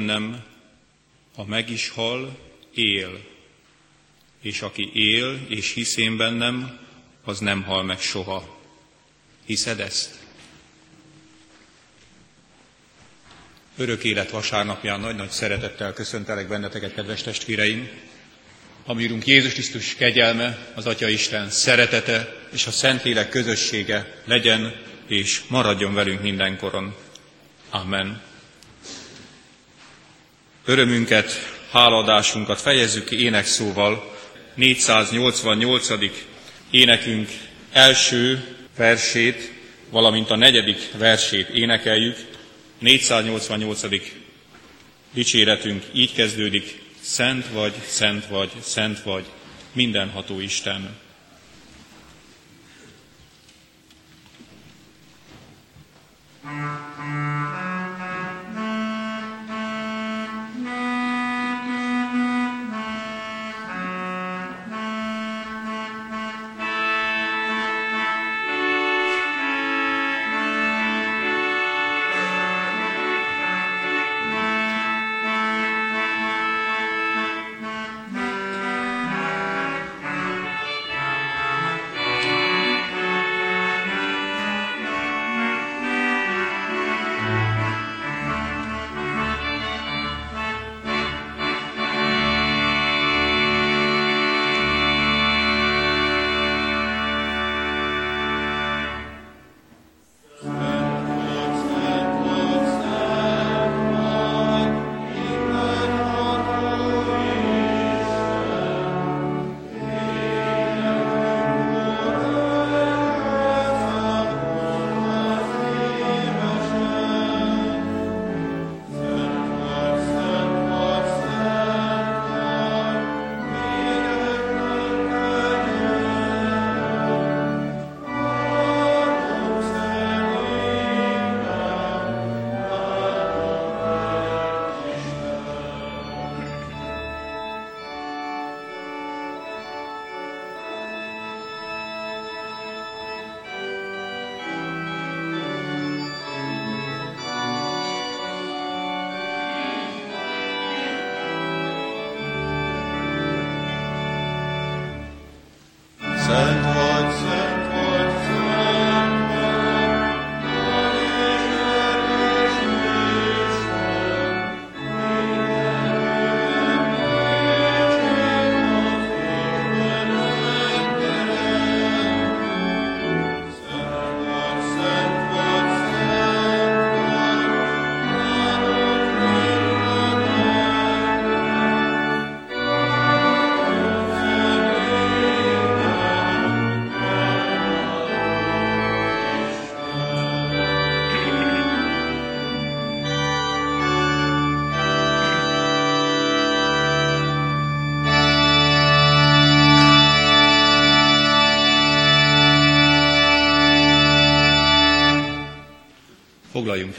nem, ha meg is hal, él. És aki él és hisz én bennem, az nem hal meg soha. Hiszed ezt? Örök élet vasárnapján nagy-nagy szeretettel köszöntelek benneteket, kedves testvéreim. A mi Jézus Krisztus kegyelme, az Atya Isten szeretete és a Szentlélek közössége legyen és maradjon velünk mindenkoron. Amen. Örömünket, háladásunkat fejezzük ki énekszóval 488. énekünk első versét, valamint a negyedik versét énekeljük. 488. dicséretünk így kezdődik, Szent vagy, szent vagy, szent vagy, mindenható Isten. Foglaljunk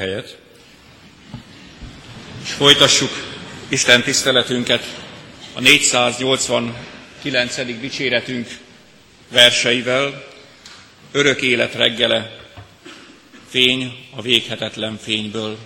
helyet, és folytassuk Isten tiszteletünket a 489. dicséretünk verseivel. Örök élet reggele, fény a véghetetlen fényből.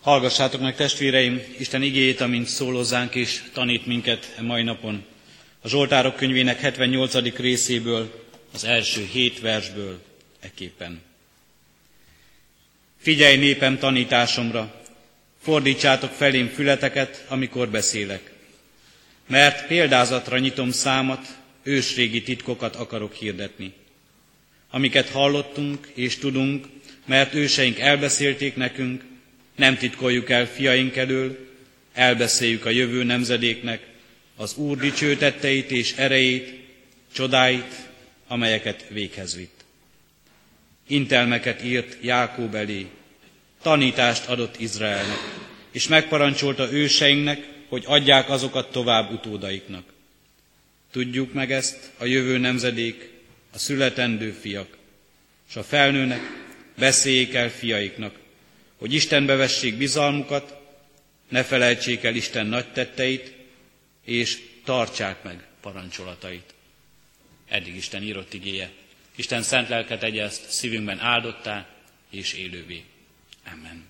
Hallgassátok meg testvéreim, Isten igéjét, amint szólózzánk és tanít minket e mai napon. A Zsoltárok könyvének 78. részéből, az első hét versből eképpen. Figyelj népem tanításomra, fordítsátok felém fületeket, amikor beszélek. Mert példázatra nyitom számat, ősrégi titkokat akarok hirdetni. Amiket hallottunk és tudunk, mert őseink elbeszélték nekünk, nem titkoljuk el fiaink elől, elbeszéljük a jövő nemzedéknek az Úr dicsőtetteit és erejét, csodáit, amelyeket véghez vitt. Intelmeket írt Jákób elé, tanítást adott Izraelnek, és megparancsolta őseinknek, hogy adják azokat tovább utódaiknak. Tudjuk meg ezt a jövő nemzedék, a születendő fiak, és a felnőnek beszéljék el fiaiknak, hogy Istenbe vessék bizalmukat, ne felejtsék el Isten nagy tetteit, és tartsák meg parancsolatait. Eddig Isten írott igéje. Isten szent lelket tegye szívünkben áldottá és élővé. Amen.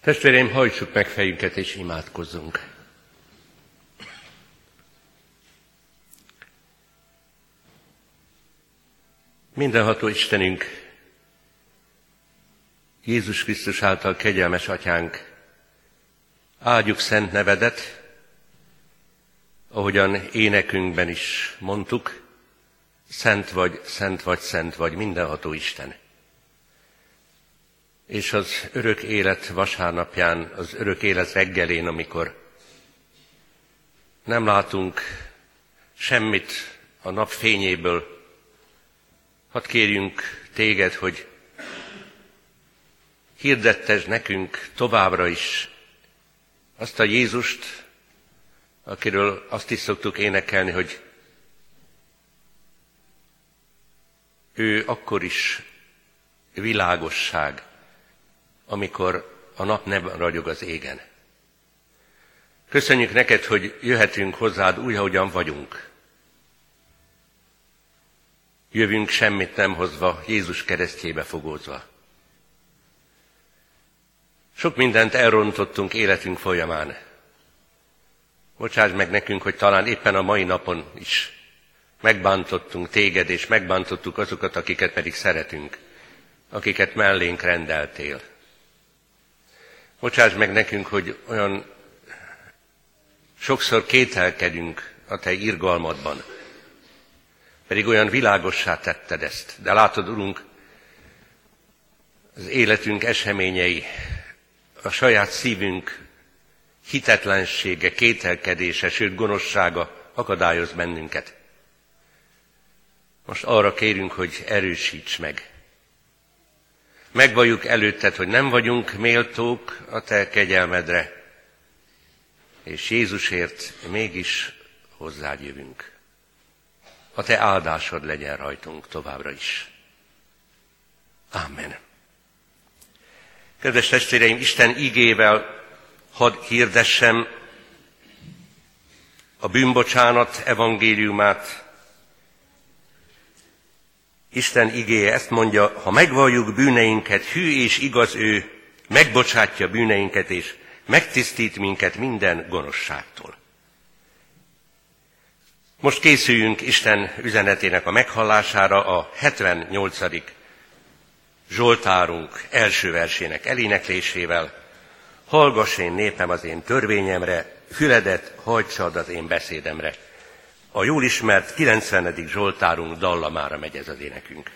Testvéreim, hajtsuk meg fejünket és imádkozzunk. Mindenható Istenünk, Jézus Krisztus által kegyelmes atyánk, áldjuk szent nevedet, ahogyan énekünkben is mondtuk, szent vagy, szent vagy, szent vagy, mindenható Isten. És az örök élet vasárnapján, az örök élet reggelén, amikor nem látunk semmit a nap fényéből, Hadd kérjünk téged, hogy hirdettesd nekünk továbbra is azt a Jézust, akiről azt is szoktuk énekelni, hogy ő akkor is világosság, amikor a nap nem ragyog az égen. Köszönjük neked, hogy jöhetünk hozzád úgy, ahogyan vagyunk. Jövünk semmit nem hozva, Jézus keresztjébe fogózva. Sok mindent elrontottunk életünk folyamán. Bocsáss meg nekünk, hogy talán éppen a mai napon is megbántottunk téged, és megbántottuk azokat, akiket pedig szeretünk, akiket mellénk rendeltél. Bocsáss meg nekünk, hogy olyan sokszor kételkedünk a te irgalmadban, pedig olyan világossá tetted ezt. De látod, Urunk, az életünk eseményei, a saját szívünk hitetlensége, kételkedése, sőt gonoszsága akadályoz bennünket. Most arra kérünk, hogy erősíts meg. Megvalljuk előtted, hogy nem vagyunk méltók a te kegyelmedre, és Jézusért mégis hozzád jövünk a te áldásod legyen rajtunk továbbra is. Amen. Kedves testvéreim, Isten igével hadd hirdessem a bűnbocsánat evangéliumát. Isten igéje ezt mondja, ha megvalljuk bűneinket, hű és igaz ő, megbocsátja bűneinket és megtisztít minket minden gonoszságtól. Most készüljünk Isten üzenetének a meghallására a 78. Zsoltárunk első versének eléneklésével. Hallgass én népem az én törvényemre, füledet hajtsad az én beszédemre. A jól ismert 90. Zsoltárunk dallamára megy ez az énekünk.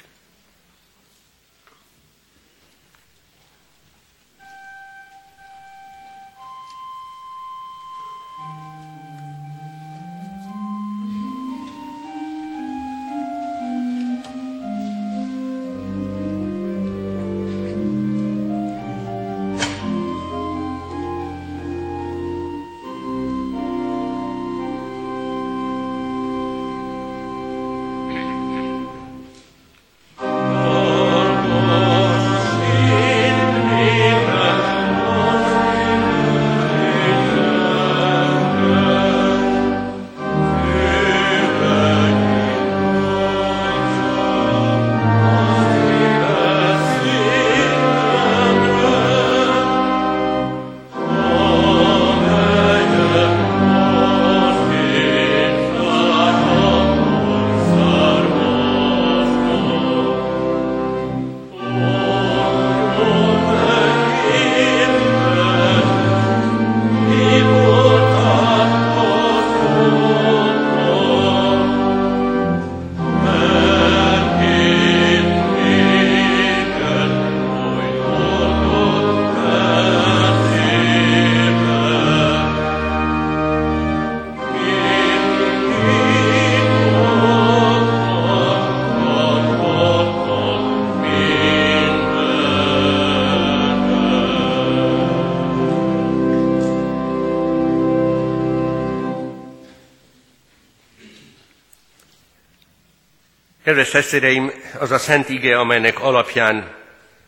Kedves testvéreim, az a szent ige, amelynek alapján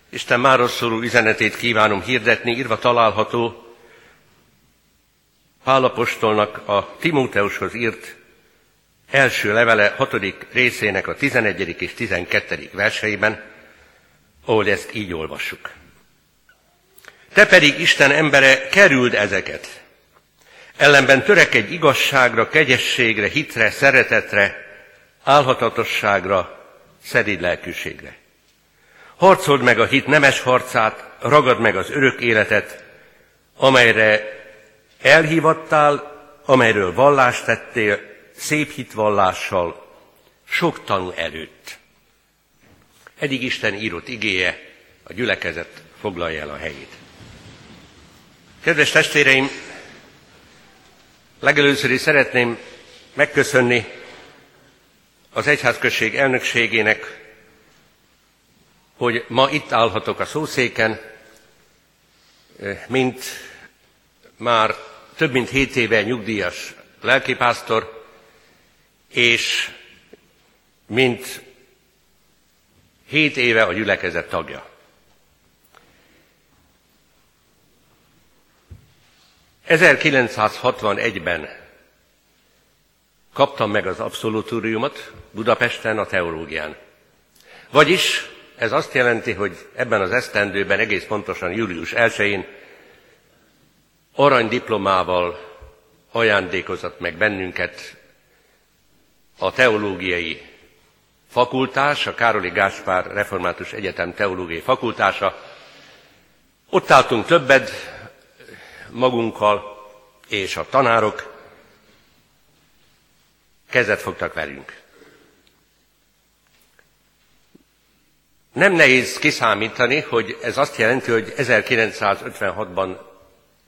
Isten máról szóló üzenetét kívánom hirdetni, írva található Pálapostolnak a Timóteushoz írt első levele hatodik részének a 11. és 12. verseiben, ahol ezt így olvassuk. Te pedig, Isten embere, kerüld ezeket. Ellenben törekedj igazságra, kegyességre, hitre, szeretetre, álhatatosságra, szedid lelkűségre. Harcold meg a hit nemes harcát, ragad meg az örök életet, amelyre elhívattál, amelyről vallást tettél, szép hitvallással, sok tanú előtt. Eddig Isten írott igéje, a gyülekezet foglalja el a helyét. Kedves testvéreim, legelőször is szeretném megköszönni az egyházközség elnökségének, hogy ma itt állhatok a szószéken, mint már több mint hét éve nyugdíjas lelkipásztor, és mint hét éve a gyülekezet tagja. 1961-ben kaptam meg az abszolutúriumot Budapesten a teológián. Vagyis ez azt jelenti, hogy ebben az esztendőben, egész pontosan július 1-én aranydiplomával ajándékozott meg bennünket a teológiai fakultás, a Károli Gáspár Református Egyetem teológiai fakultása. Ott álltunk többed magunkkal, és a tanárok kezet fogtak velünk. Nem nehéz kiszámítani, hogy ez azt jelenti, hogy 1956-ban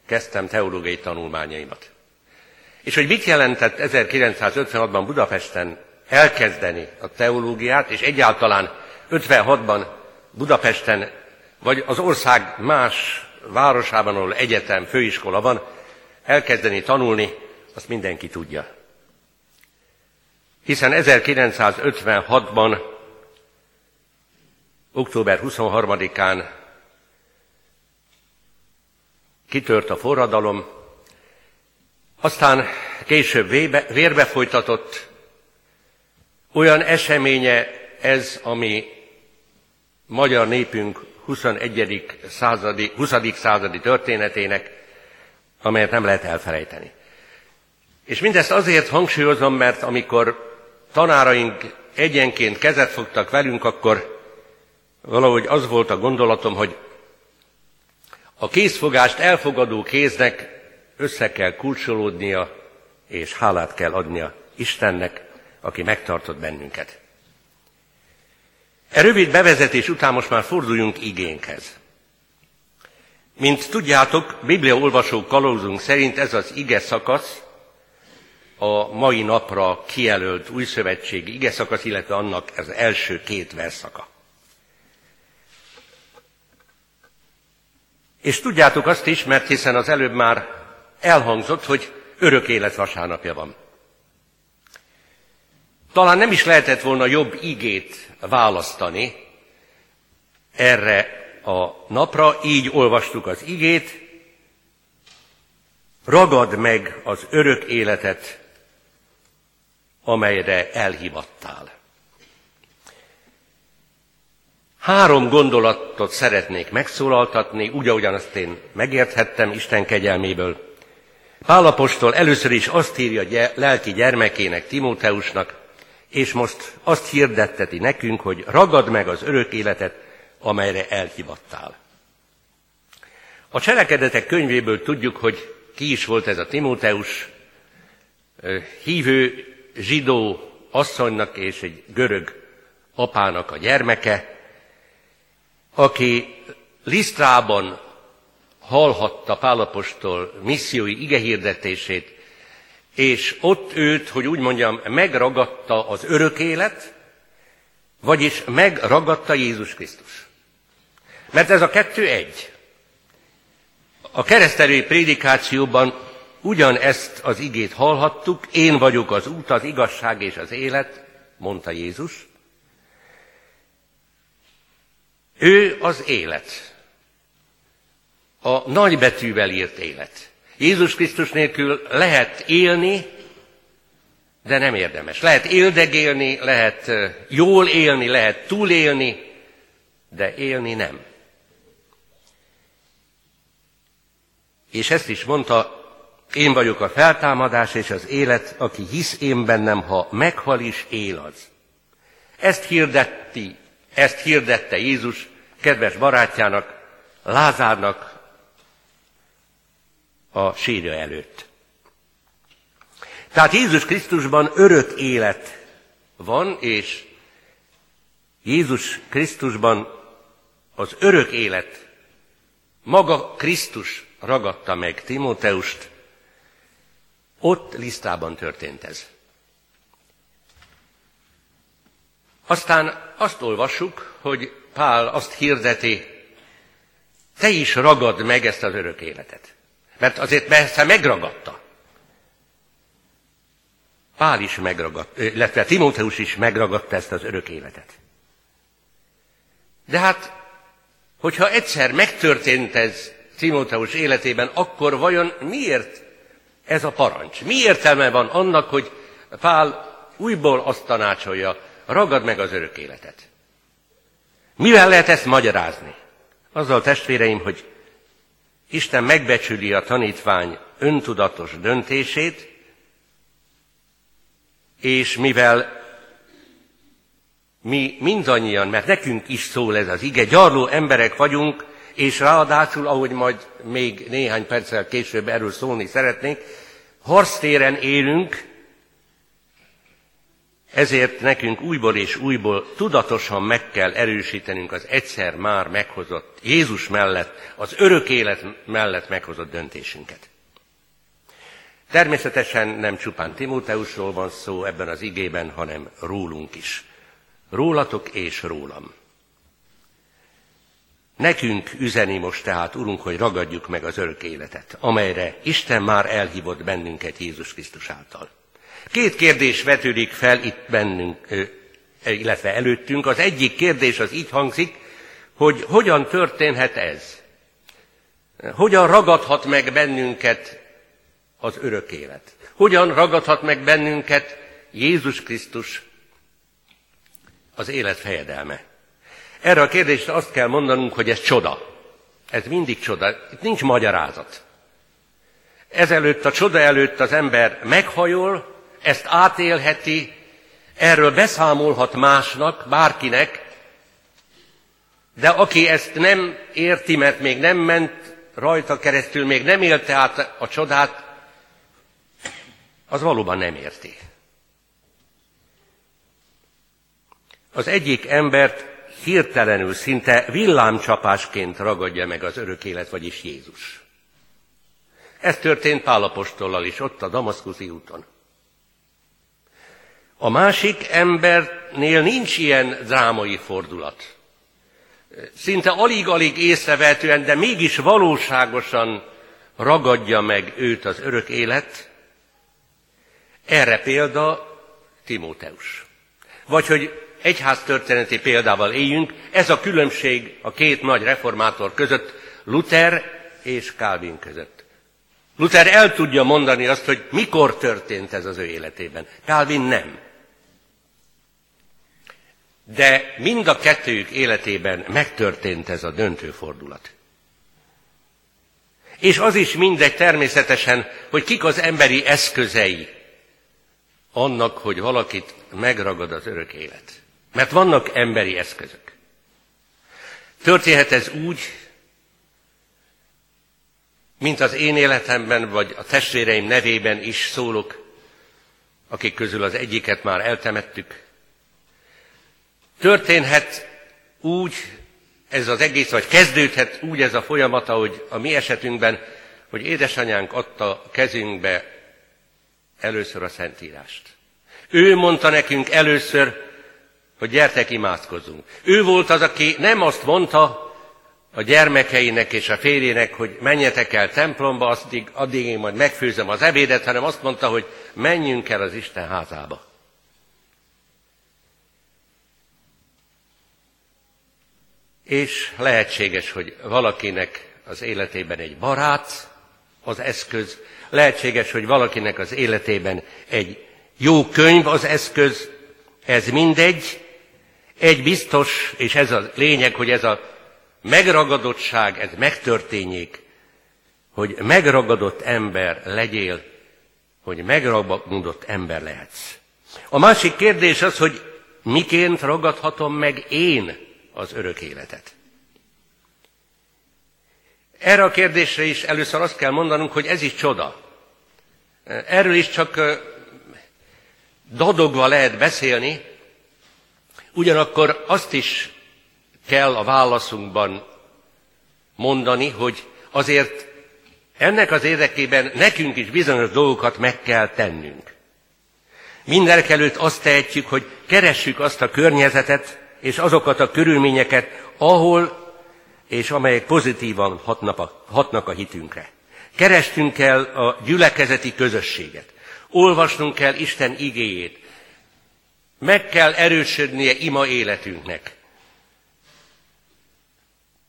kezdtem teológiai tanulmányaimat. És hogy mit jelentett 1956-ban Budapesten elkezdeni a teológiát, és egyáltalán 56-ban Budapesten, vagy az ország más városában, ahol egyetem, főiskola van, elkezdeni tanulni, azt mindenki tudja. Hiszen 1956-ban, október 23-án kitört a forradalom, aztán később vérbe folytatott olyan eseménye ez, ami magyar népünk 21. századi, 20. századi történetének, amelyet nem lehet elfelejteni. És mindezt azért hangsúlyozom, mert amikor tanáraink egyenként kezet fogtak velünk, akkor valahogy az volt a gondolatom, hogy a készfogást elfogadó kéznek össze kell kulcsolódnia, és hálát kell adnia Istennek, aki megtartott bennünket. E rövid bevezetés után most már forduljunk igénkhez. Mint tudjátok, Biblia olvasó kalózunk szerint ez az ige szakasz a mai napra kijelölt új szövetségi ige szakasz, illetve annak az első két verszaka. És tudjátok azt is, mert hiszen az előbb már elhangzott, hogy örök élet vasárnapja van. Talán nem is lehetett volna jobb igét választani erre a napra, így olvastuk az igét, ragad meg az örök életet, amelyre elhivattál. Három gondolatot szeretnék megszólaltatni, úgy, ahogyan azt én megérthettem Isten kegyelméből. Pálapostól először is azt írja lelki gyermekének, Timóteusnak, és most azt hirdetteti nekünk, hogy ragad meg az örök életet, amelyre elhivattál. A cselekedetek könyvéből tudjuk, hogy ki is volt ez a Timóteus, hívő zsidó asszonynak és egy görög apának a gyermeke, aki Lisztrában hallhatta Pálapostól missziói igehirdetését, és ott őt, hogy úgy mondjam, megragadta az örök élet, vagyis megragadta Jézus Krisztus. Mert ez a kettő egy. A keresztelői prédikációban ugyanezt az igét hallhattuk, én vagyok az út, az igazság és az élet, mondta Jézus, Ő az élet. A nagybetűvel írt élet. Jézus Krisztus nélkül lehet élni, de nem érdemes. Lehet éldegélni, lehet jól élni, lehet túlélni, de élni nem. És ezt is mondta, én vagyok a feltámadás és az élet, aki hisz én bennem, ha meghal is él az. Ezt hirdetti, ezt hirdette Jézus kedves barátjának, Lázárnak a sírja előtt. Tehát Jézus Krisztusban örök élet van, és Jézus Krisztusban az örök élet, maga Krisztus ragadta meg Timóteust, ott Lisztában történt ez. Aztán azt olvassuk, hogy Pál azt hirdeti, te is ragad meg ezt az örök életet. Mert azért persze megragadta. Pál is megragadta, illetve Timóteus is megragadta ezt az örök életet. De hát, hogyha egyszer megtörtént ez Timóteus életében, akkor vajon miért ez a parancs? Mi értelme van annak, hogy Pál újból azt tanácsolja, ragad meg az örök életet? Mivel lehet ezt magyarázni? Azzal testvéreim, hogy Isten megbecsüli a tanítvány öntudatos döntését, és mivel mi mindannyian, mert nekünk is szól ez az ige, gyarló emberek vagyunk, és ráadásul, ahogy majd még néhány perccel később erről szólni szeretnénk, harctéren élünk, ezért nekünk újból és újból tudatosan meg kell erősítenünk az egyszer már meghozott Jézus mellett, az örök élet mellett meghozott döntésünket. Természetesen nem csupán Timóteusról van szó ebben az igében, hanem rólunk is. Rólatok és rólam. Nekünk üzeni most tehát, Urunk, hogy ragadjuk meg az örök életet, amelyre Isten már elhívott bennünket Jézus Krisztus által. Két kérdés vetődik fel itt bennünk, illetve előttünk. Az egyik kérdés az így hangzik, hogy hogyan történhet ez? Hogyan ragadhat meg bennünket az örök élet? Hogyan ragadhat meg bennünket Jézus Krisztus az élet fejedelme? Erre a kérdésre azt kell mondanunk, hogy ez csoda. Ez mindig csoda. Itt nincs magyarázat. Ezelőtt, a csoda előtt az ember meghajol, ezt átélheti, erről beszámolhat másnak, bárkinek, de aki ezt nem érti, mert még nem ment rajta keresztül, még nem élte át a csodát, az valóban nem érti. Az egyik embert hirtelenül, szinte villámcsapásként ragadja meg az örök élet, vagyis Jézus. Ez történt Pálapostollal is, ott a Damaszkuszi úton. A másik embernél nincs ilyen drámai fordulat. Szinte alig-alig észrevehetően, de mégis valóságosan ragadja meg őt az örök élet. Erre példa Timóteus. Vagy hogy egyház történeti példával éljünk, ez a különbség a két nagy reformátor között, Luther és Calvin között. Luther el tudja mondani azt, hogy mikor történt ez az ő életében. Calvin nem. De mind a kettőjük életében megtörtént ez a döntő fordulat. És az is mindegy természetesen, hogy kik az emberi eszközei annak, hogy valakit megragad az örök élet. Mert vannak emberi eszközök. Történhet ez úgy, mint az én életemben, vagy a testvéreim nevében is szólok, akik közül az egyiket már eltemettük. Történhet úgy ez az egész, vagy kezdődhet úgy ez a folyamata, hogy a mi esetünkben, hogy édesanyánk adta kezünkbe először a Szentírást. Ő mondta nekünk először, hogy gyertek, imádkozzunk. Ő volt az, aki nem azt mondta a gyermekeinek és a férjének, hogy menjetek el templomba, addig, addig én majd megfőzöm az ebédet, hanem azt mondta, hogy menjünk el az Isten házába. és lehetséges, hogy valakinek az életében egy barát az eszköz, lehetséges, hogy valakinek az életében egy jó könyv az eszköz, ez mindegy, egy biztos, és ez a lényeg, hogy ez a megragadottság, ez megtörténjék, hogy megragadott ember legyél, hogy megragadott ember lehetsz. A másik kérdés az, hogy miként ragadhatom meg én az örök életet. Erre a kérdésre is először azt kell mondanunk, hogy ez is csoda. Erről is csak dadogva lehet beszélni, ugyanakkor azt is kell a válaszunkban mondani, hogy azért ennek az érdekében nekünk is bizonyos dolgokat meg kell tennünk. Mindenek előtt azt tehetjük, hogy keressük azt a környezetet és azokat a körülményeket, ahol és amelyek pozitívan hatnak a, hatnak a hitünkre. Kerestünk el a gyülekezeti közösséget. Olvasnunk kell Isten igéjét. Meg kell erősödnie ima életünknek.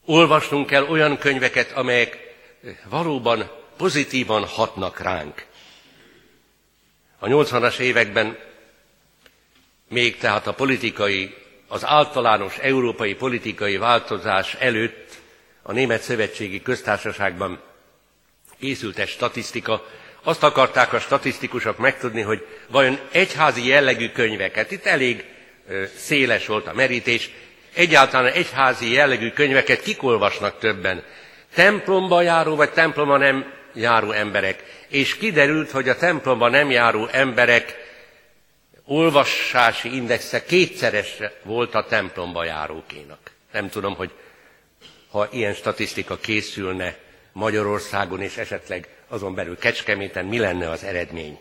Olvasnunk kell olyan könyveket, amelyek valóban pozitívan hatnak ránk. A 80-as években még tehát a politikai, az általános európai politikai változás előtt a Német Szövetségi Köztársaságban készült egy statisztika, azt akarták a statisztikusok megtudni, hogy vajon egyházi jellegű könyveket, itt elég széles volt a merítés, egyáltalán egyházi jellegű könyveket kik olvasnak többen? Templomba járó vagy templomba nem járó emberek. És kiderült, hogy a templomba nem járó emberek olvasási indexe kétszeres volt a templomba járókénak. Nem tudom, hogy ha ilyen statisztika készülne Magyarországon és esetleg azon belül Kecskeméten, mi lenne az eredmény?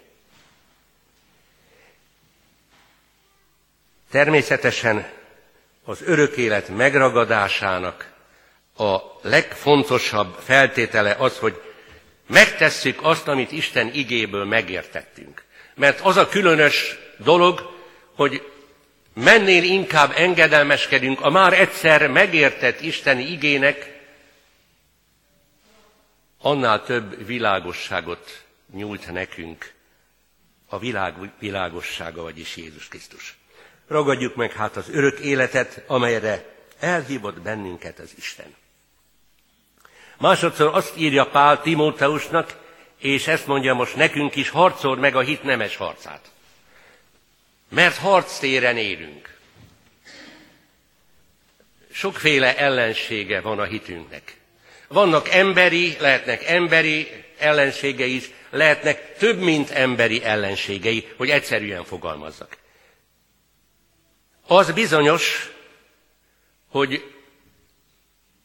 Természetesen az örök élet megragadásának a legfontosabb feltétele az, hogy megtesszük azt, amit Isten igéből megértettünk. Mert az a különös dolog, hogy mennél inkább engedelmeskedünk a már egyszer megértett Isteni igének, annál több világosságot nyújt nekünk a világ világossága, vagyis Jézus Krisztus. Ragadjuk meg hát az örök életet, amelyre elhívott bennünket az Isten. Másodszor azt írja Pál Timóteusnak, és ezt mondja most nekünk is, harcol meg a hit nemes harcát. Mert harctéren élünk. Sokféle ellensége van a hitünknek. Vannak emberi, lehetnek emberi ellenségei is, lehetnek több, mint emberi ellenségei, hogy egyszerűen fogalmazzak. Az bizonyos, hogy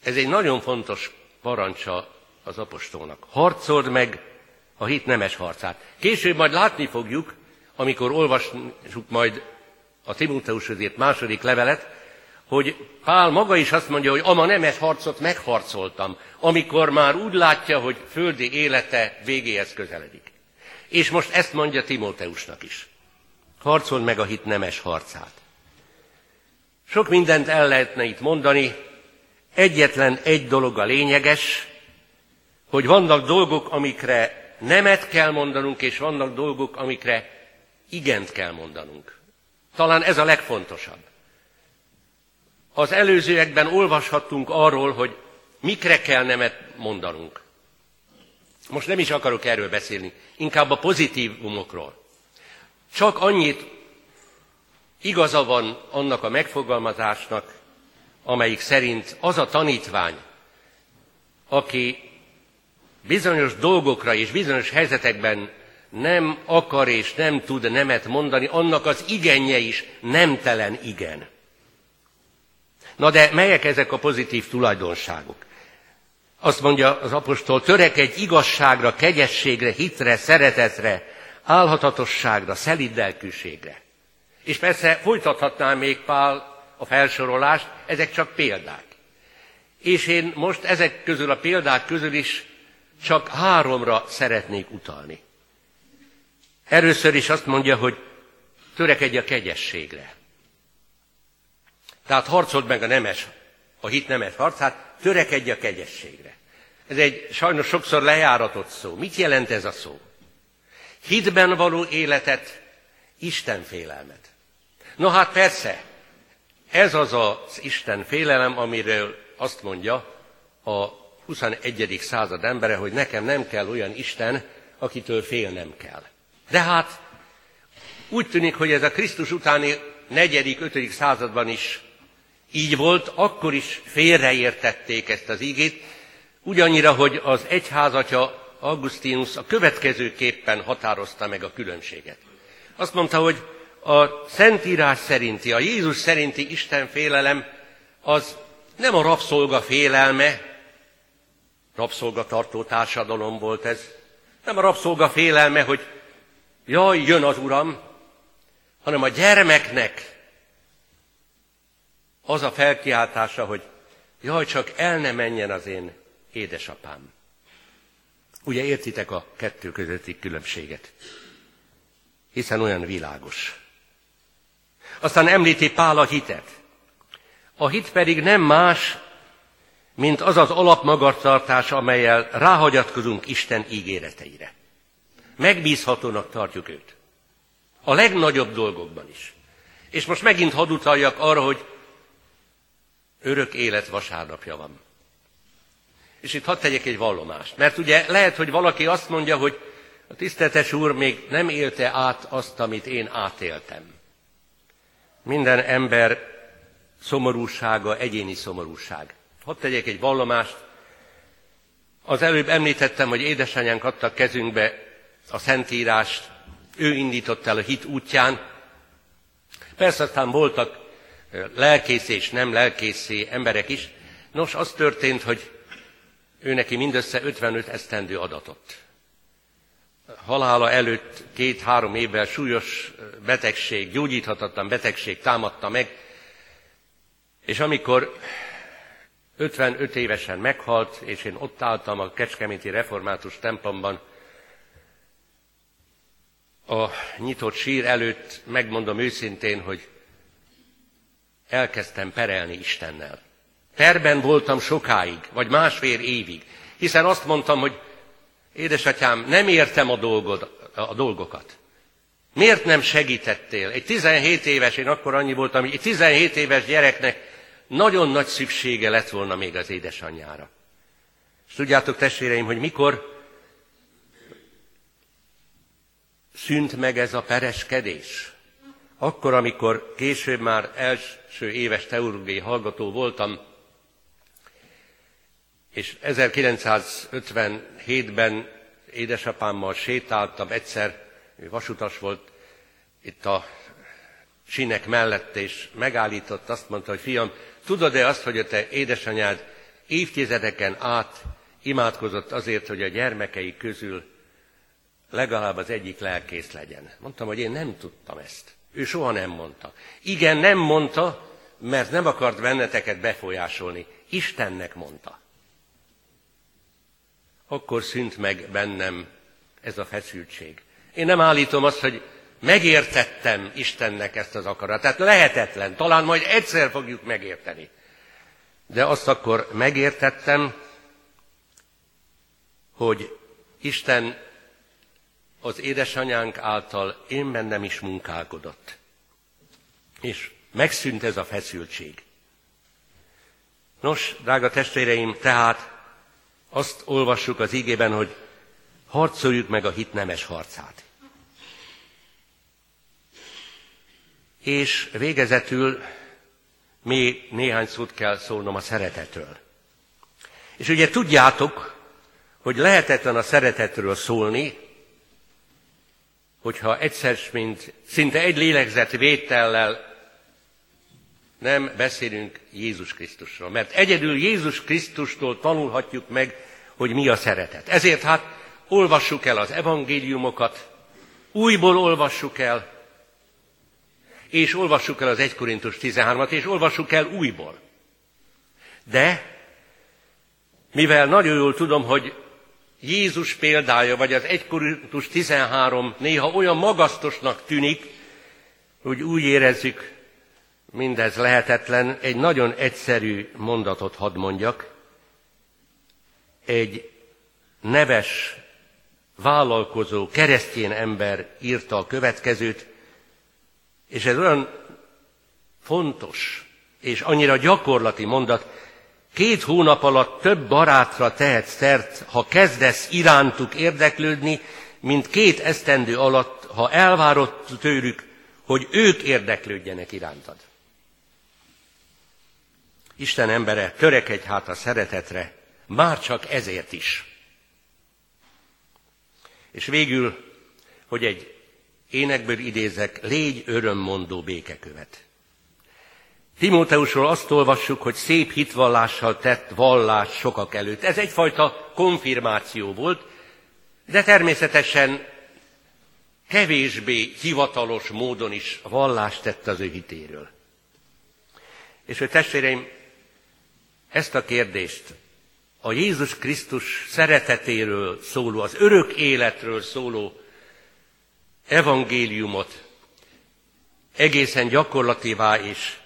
ez egy nagyon fontos parancsa az apostolnak. Harcold meg a hit nemes harcát. Később majd látni fogjuk, amikor olvasjuk majd a Timóteushoz írt második levelet, hogy Pál maga is azt mondja, hogy ama nemes harcot megharcoltam, amikor már úgy látja, hogy földi élete végéhez közeledik. És most ezt mondja Timóteusnak is. Harcol meg a hit nemes harcát. Sok mindent el lehetne itt mondani, egyetlen egy dolog a lényeges, hogy vannak dolgok, amikre nemet kell mondanunk, és vannak dolgok, amikre igent kell mondanunk. Talán ez a legfontosabb. Az előzőekben olvashattunk arról, hogy mikre kell nemet mondanunk. Most nem is akarok erről beszélni, inkább a pozitívumokról. Csak annyit igaza van annak a megfogalmazásnak, amelyik szerint az a tanítvány, aki bizonyos dolgokra és bizonyos helyzetekben nem akar és nem tud nemet mondani, annak az igenje is nemtelen igen. Na de melyek ezek a pozitív tulajdonságok? Azt mondja az apostol, törekedj igazságra, kegyességre, hitre, szeretetre, álhatatosságra, szelidelkűségre. És persze folytathatnám még Pál a felsorolást, ezek csak példák. És én most ezek közül a példák közül is csak háromra szeretnék utalni. Először is azt mondja, hogy törekedj a kegyességre. Tehát harcold meg a nemes a hit nemes harcát, törekedj a kegyességre. Ez egy sajnos sokszor lejáratott szó. Mit jelent ez a szó? Hitben való életet, Isten félelmet. No hát persze, ez az az Isten félelem, amiről azt mondja a 21. század embere, hogy nekem nem kell olyan Isten, akitől félnem kell. De hát úgy tűnik, hogy ez a Krisztus utáni negyedik, ötödik században is így volt, akkor is félreértették ezt az ígét, ugyannyira, hogy az egyházatja Augustinus a következőképpen határozta meg a különbséget. Azt mondta, hogy a Szentírás szerinti, a Jézus szerinti Isten félelem az nem a rabszolga félelme, rabszolgatartó társadalom volt ez, nem a rabszolga félelme, hogy jaj, jön az Uram, hanem a gyermeknek az a felkiáltása, hogy jaj, csak el ne menjen az én édesapám. Ugye értitek a kettő közötti különbséget? Hiszen olyan világos. Aztán említi Pál a hitet. A hit pedig nem más, mint az az alapmagartartás, amelyel ráhagyatkozunk Isten ígéreteire. Megbízhatónak tartjuk őt. A legnagyobb dolgokban is. És most megint hadd utaljak arra, hogy örök élet vasárnapja van. És itt hadd tegyek egy vallomást. Mert ugye lehet, hogy valaki azt mondja, hogy a tiszteltes úr még nem élte át azt, amit én átéltem. Minden ember szomorúsága egyéni szomorúság. Hadd tegyek egy vallomást. Az előbb említettem, hogy édesanyánk adta kezünkbe a Szentírást, ő indított el a hit útján. Persze aztán voltak lelkész és nem lelkészé emberek is. Nos, az történt, hogy ő neki mindössze 55 esztendő adatot. Halála előtt két-három évvel súlyos betegség, gyógyíthatatlan betegség támadta meg, és amikor 55 évesen meghalt, és én ott álltam a Kecskeméti Református templomban, a nyitott sír előtt megmondom őszintén, hogy elkezdtem perelni Istennel. Perben voltam sokáig, vagy másfél évig, hiszen azt mondtam, hogy édesatyám, nem értem a, dolgod, a dolgokat. Miért nem segítettél? Egy 17 éves, én akkor annyi voltam, egy 17 éves gyereknek nagyon nagy szüksége lett volna még az édesanyjára. És tudjátok, testvéreim, hogy mikor szűnt meg ez a pereskedés? Akkor, amikor később már első éves teológiai hallgató voltam, és 1957-ben édesapámmal sétáltam, egyszer ő vasutas volt itt a sinek mellett, és megállított, azt mondta, hogy fiam, tudod-e azt, hogy a te édesanyád évtizedeken át imádkozott azért, hogy a gyermekei közül legalább az egyik lelkész legyen. Mondtam, hogy én nem tudtam ezt. Ő soha nem mondta. Igen, nem mondta, mert nem akart benneteket befolyásolni. Istennek mondta. Akkor szűnt meg bennem ez a feszültség. Én nem állítom azt, hogy megértettem Istennek ezt az akaratát. Lehetetlen, talán majd egyszer fogjuk megérteni. De azt akkor megértettem, hogy Isten az édesanyánk által én bennem is munkálkodott. És megszűnt ez a feszültség. Nos, drága testvéreim, tehát azt olvassuk az ígében, hogy harcoljuk meg a hit nemes harcát. És végezetül még néhány szót kell szólnom a szeretetről. És ugye tudjátok, hogy lehetetlen a szeretetről szólni, hogyha egyszer, mint szinte egy lélegzet vétellel nem beszélünk Jézus Krisztusról. Mert egyedül Jézus Krisztustól tanulhatjuk meg, hogy mi a szeretet. Ezért hát olvassuk el az evangéliumokat, újból olvassuk el, és olvassuk el az 1 Korintus 13-at, és olvassuk el újból. De, mivel nagyon jól tudom, hogy Jézus példája, vagy az 1 Korintus 13 néha olyan magasztosnak tűnik, hogy úgy érezzük, mindez lehetetlen, egy nagyon egyszerű mondatot hadd mondjak. Egy neves, vállalkozó, keresztény ember írta a következőt, és ez olyan fontos és annyira gyakorlati mondat, két hónap alatt több barátra tehetsz szert, ha kezdesz irántuk érdeklődni, mint két esztendő alatt, ha elvárott tőlük, hogy ők érdeklődjenek irántad. Isten embere, törekedj hát a szeretetre, már csak ezért is. És végül, hogy egy énekből idézek, légy örömmondó békekövet. Timóteusról azt olvassuk, hogy szép hitvallással tett vallás sokak előtt. Ez egyfajta konfirmáció volt, de természetesen kevésbé hivatalos módon is vallást tett az ő hitéről. És hogy testvéreim, ezt a kérdést, a Jézus Krisztus szeretetéről szóló, az örök életről szóló evangéliumot egészen gyakorlativá és,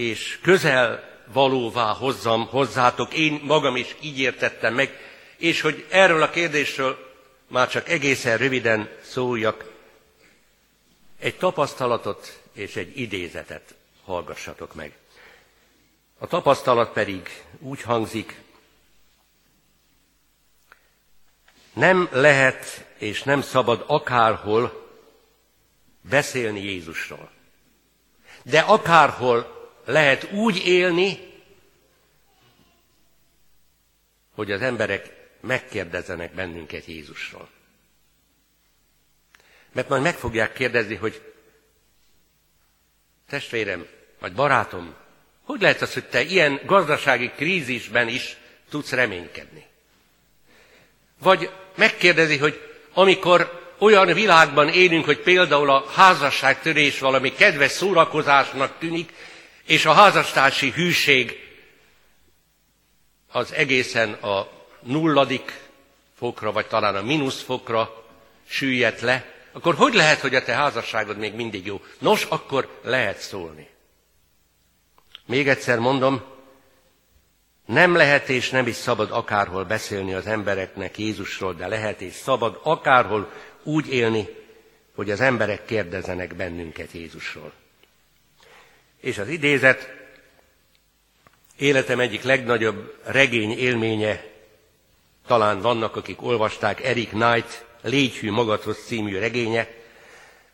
és közel valóvá hozzam hozzátok, én magam is így értettem meg, és hogy erről a kérdésről már csak egészen röviden szóljak, egy tapasztalatot és egy idézetet hallgassatok meg. A tapasztalat pedig úgy hangzik, nem lehet és nem szabad akárhol beszélni Jézusról. De akárhol lehet úgy élni, hogy az emberek megkérdezenek bennünket Jézusról. Mert majd meg fogják kérdezni, hogy testvérem, vagy barátom, hogy lehet az, hogy te ilyen gazdasági krízisben is tudsz reménykedni? Vagy megkérdezi, hogy amikor olyan világban élünk, hogy például a házasságtörés valami kedves szórakozásnak tűnik, és a házastársi hűség az egészen a nulladik fokra, vagy talán a mínusz fokra süllyedt le, akkor hogy lehet, hogy a te házasságod még mindig jó? Nos, akkor lehet szólni. Még egyszer mondom, nem lehet és nem is szabad akárhol beszélni az embereknek Jézusról, de lehet és szabad akárhol úgy élni, hogy az emberek kérdezenek bennünket Jézusról. És az idézet életem egyik legnagyobb regény élménye, talán vannak, akik olvasták Eric Knight Légy hű magadhoz című regénye.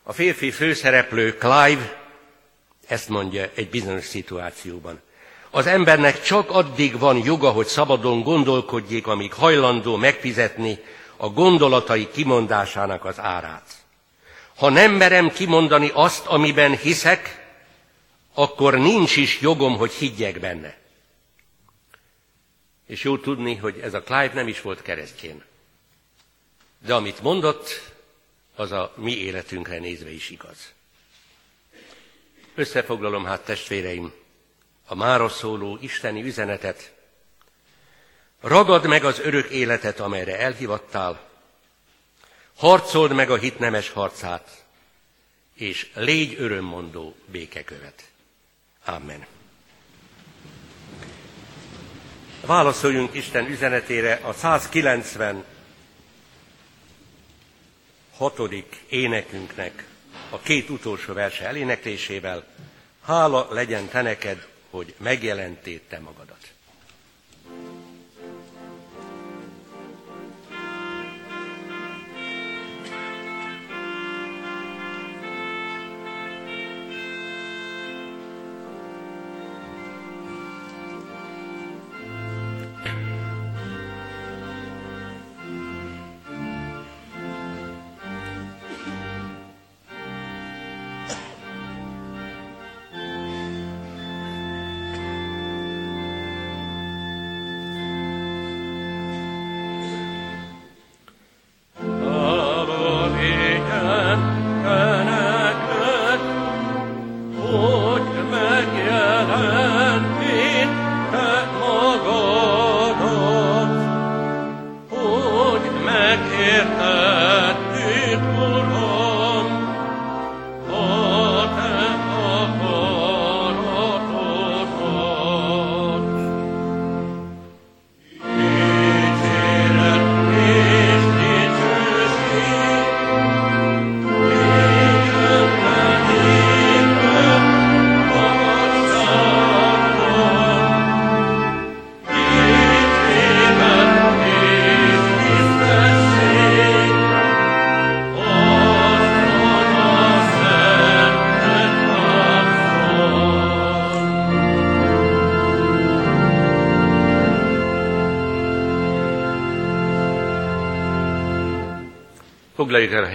A férfi főszereplő Clive ezt mondja egy bizonyos szituációban. Az embernek csak addig van joga, hogy szabadon gondolkodjék, amíg hajlandó megfizetni a gondolatai kimondásának az árát. Ha nem merem kimondani azt, amiben hiszek, akkor nincs is jogom, hogy higgyek benne. És jó tudni, hogy ez a Clive nem is volt keresztjén. De amit mondott, az a mi életünkre nézve is igaz. Összefoglalom hát testvéreim a mára szóló isteni üzenetet. Ragad meg az örök életet, amelyre elhivattál, harcold meg a hit nemes harcát, és légy örömmondó békekövet. Amen. Válaszoljunk Isten üzenetére a 190 hatodik énekünknek a két utolsó verse eléneklésével. Hála legyen te neked, hogy megjelentél te magadat.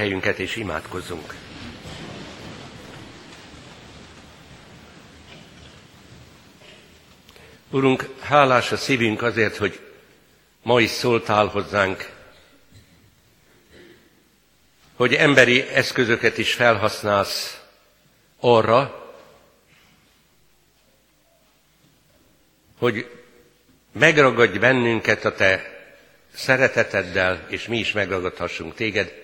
Helyünket és imádkozzunk. Urunk, hálás a szívünk azért, hogy ma is szóltál hozzánk, hogy emberi eszközöket is felhasználsz arra, hogy megragadj bennünket a te szereteteddel, és mi is megragadhassunk téged,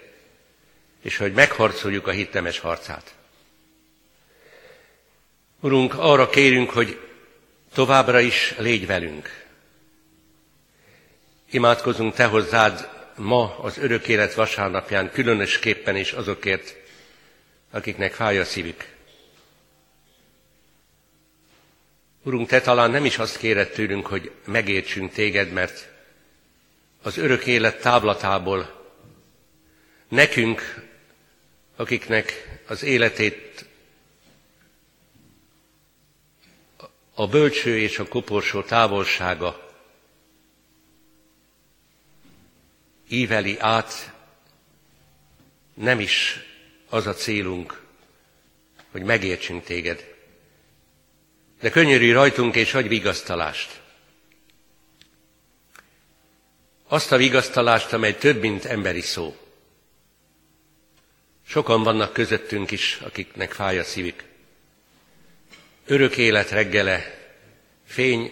és hogy megharcoljuk a hittemes harcát. Urunk, arra kérünk, hogy továbbra is légy velünk. Imádkozunk Te hozzád ma az örök élet vasárnapján, különösképpen is azokért, akiknek fáj a szívük. Urunk, Te talán nem is azt kéred tőlünk, hogy megértsünk Téged, mert az örök élet távlatából nekünk, akiknek az életét a bölcső és a koporsó távolsága íveli át, nem is az a célunk, hogy megértsünk téged. De könyörű rajtunk és adj vigasztalást. Azt a vigasztalást, amely több, mint emberi szó. Sokan vannak közöttünk is, akiknek fáj a szívük. Örök élet reggele, fény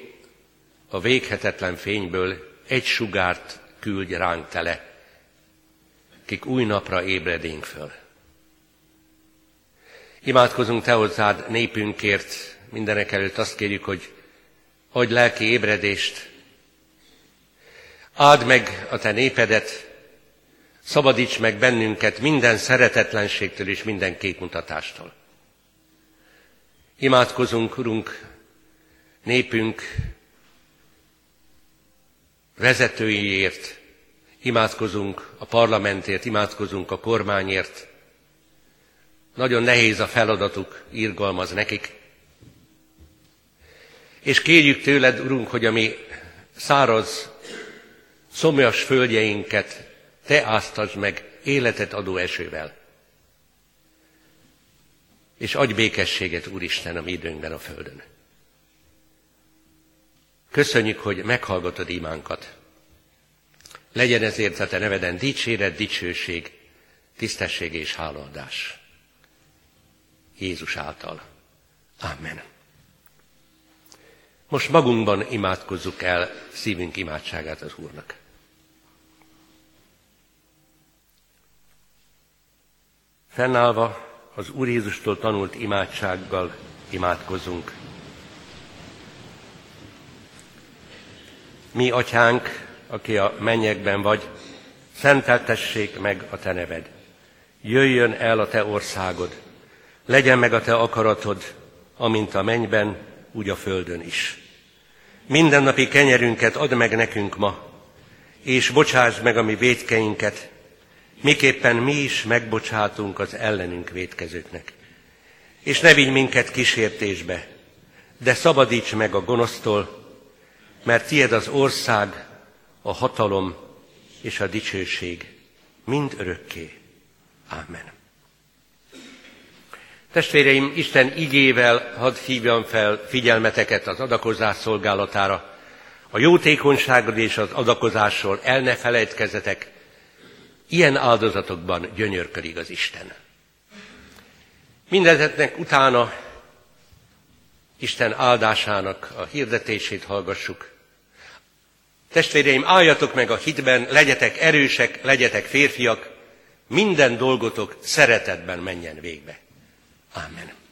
a véghetetlen fényből egy sugárt küldj ránk tele, kik új napra ébredénk föl. Imádkozunk Te hozzád népünkért, mindenek előtt azt kérjük, hogy adj lelki ébredést, áld meg a Te népedet, szabadíts meg bennünket minden szeretetlenségtől és minden képmutatástól. Imádkozunk, Urunk, népünk vezetőiért, imádkozunk a parlamentért, imádkozunk a kormányért. Nagyon nehéz a feladatuk, írgalmaz nekik. És kérjük tőled, Urunk, hogy a mi száraz, szomjas földjeinket te áztasd meg életet adó esővel. És adj békességet, Úristen, a mi időnkben a Földön. Köszönjük, hogy meghallgatod imánkat. Legyen ezért a te neveden dicséret, dicsőség, tisztesség és hálaadás. Jézus által. Amen. Most magunkban imádkozzuk el szívünk imádságát az Úrnak. Fennállva az Úr Jézustól tanult imádsággal imádkozunk. Mi, atyánk, aki a mennyekben vagy, szenteltessék meg a te neved. Jöjjön el a te országod, legyen meg a te akaratod, amint a mennyben, úgy a földön is. Mindennapi kenyerünket add meg nekünk ma, és bocsásd meg a mi védkeinket, miképpen mi is megbocsátunk az ellenünk védkezőknek. És ne vigy minket kísértésbe, de szabadíts meg a gonosztól, mert tied az ország, a hatalom és a dicsőség mind örökké. Ámen. Testvéreim, Isten igével hadd hívjam fel figyelmeteket az adakozás szolgálatára. A jótékonyságod és az adakozásról el ne felejtkezetek, ilyen áldozatokban gyönyörködik az Isten. Mindezetnek utána Isten áldásának a hirdetését hallgassuk. Testvéreim, álljatok meg a hitben, legyetek erősek, legyetek férfiak, minden dolgotok szeretetben menjen végbe. Amen.